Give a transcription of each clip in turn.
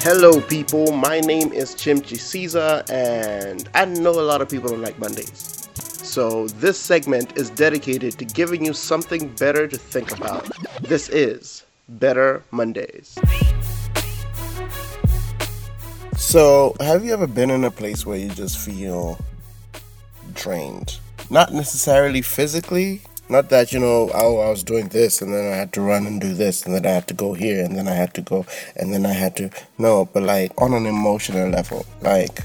Hello, people. My name is Chimchi Caesar, and I know a lot of people don't like Mondays. So, this segment is dedicated to giving you something better to think about. This is Better Mondays. So, have you ever been in a place where you just feel drained? Not necessarily physically, not that, you know, oh, I was doing this and then I had to run and do this and then I had to go here and then I had to go and then I had to. No, but like on an emotional level. Like,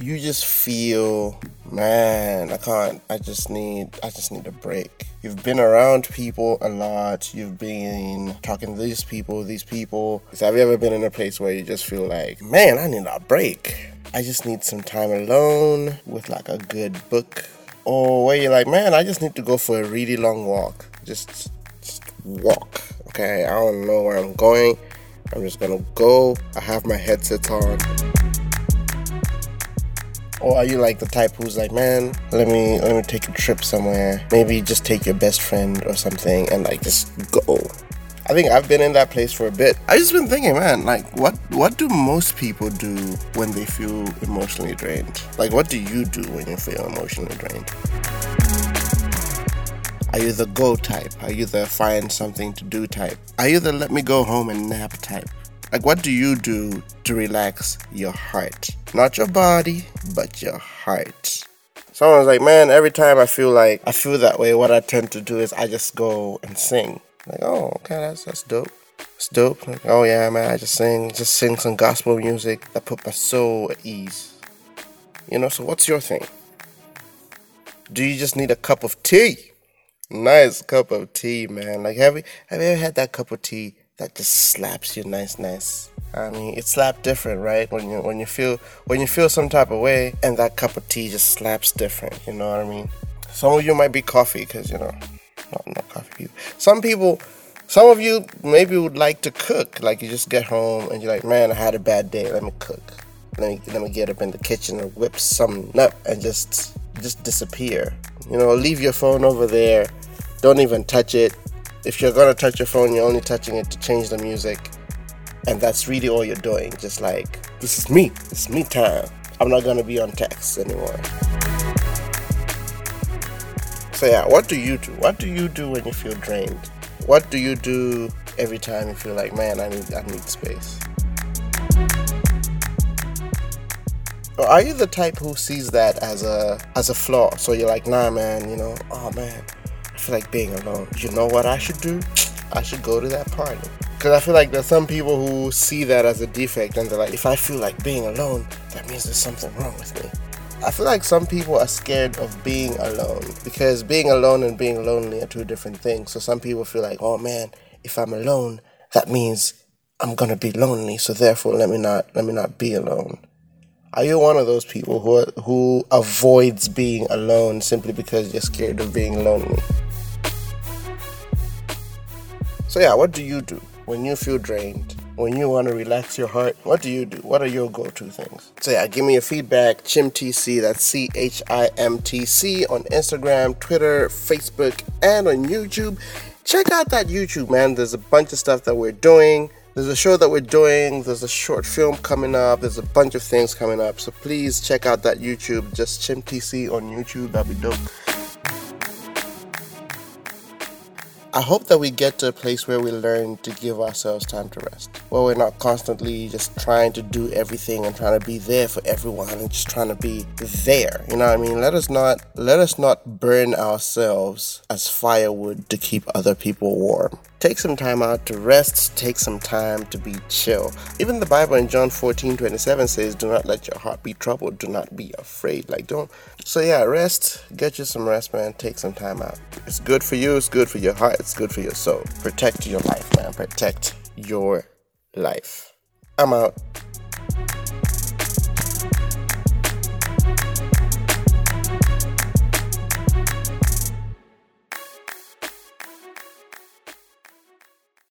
you just feel, man, I can't, I just need, I just need a break. You've been around people a lot. You've been talking to these people, these people. Have you ever been in a place where you just feel like, man, I need a break? I just need some time alone with like a good book or where you're like, man, I just need to go for a really long walk. Just, just walk. Okay, I don't know where I'm going. I'm just gonna go. I have my headsets on. Or are you like the type who's like, man, let me let me take a trip somewhere. Maybe just take your best friend or something and like just go. I think I've been in that place for a bit. I just been thinking, man, like what what do most people do when they feel emotionally drained? Like what do you do when you feel emotionally drained? Are you the go type? Are you the find something to do type? Are you the let me go home and nap type? Like what do you do to relax your heart? Not your body, but your heart. Someone's like, man, every time I feel like I feel that way, what I tend to do is I just go and sing. Like, oh, okay, that's that's dope. It's dope. Like, oh yeah, man, I just sing, just sing some gospel music that put my soul at ease. You know, so what's your thing? Do you just need a cup of tea? Nice cup of tea, man. Like, have you have you ever had that cup of tea that just slaps you nice, nice? I mean, it slaps different, right? When you when you feel when you feel some type of way, and that cup of tea just slaps different. You know what I mean? Some of you might be coffee, because you know not, not coffee. Some people, some of you maybe would like to cook. Like you just get home and you're like, man, I had a bad day. Let me cook. Let me let me get up in the kitchen and whip something up and just just disappear. You know, leave your phone over there. Don't even touch it. If you're gonna touch your phone, you're only touching it to change the music. And that's really all you're doing. Just like, this is me. It's me time. I'm not gonna be on text anymore. So yeah, what do you do? What do you do when you feel drained? What do you do every time you feel like, man, I need I need space? Or are you the type who sees that as a as a flaw? So you're like, nah, man, you know, oh man, I feel like being alone. You know what I should do? I should go to that party. Because I feel like there's some people who see that as a defect and they're like, if I feel like being alone, that means there's something wrong with me. I feel like some people are scared of being alone because being alone and being lonely are two different things. So some people feel like, oh man, if I'm alone, that means I'm gonna be lonely. So therefore, let me not let me not be alone. Are you one of those people who who avoids being alone simply because you're scared of being lonely? So yeah, what do you do when you feel drained? When you want to relax your heart, what do you do? What are your go to things? So, yeah, give me your feedback. ChimTC, that's C H I M T C, on Instagram, Twitter, Facebook, and on YouTube. Check out that YouTube, man. There's a bunch of stuff that we're doing. There's a show that we're doing. There's a short film coming up. There's a bunch of things coming up. So please check out that YouTube. Just ChimTC on YouTube. That'd be dope. I hope that we get to a place where we learn to give ourselves time to rest. Where we're not constantly just trying to do everything and trying to be there for everyone and just trying to be there. You know what I mean? Let us not let us not burn ourselves as firewood to keep other people warm. Take some time out to rest, take some time to be chill. Even the Bible in John 14 27 says, Do not let your heart be troubled, do not be afraid. Like, don't. So, yeah, rest, get you some rest, man. Take some time out. It's good for you, it's good for your heart, it's good for your soul. Protect your life, man. Protect your life. I'm out.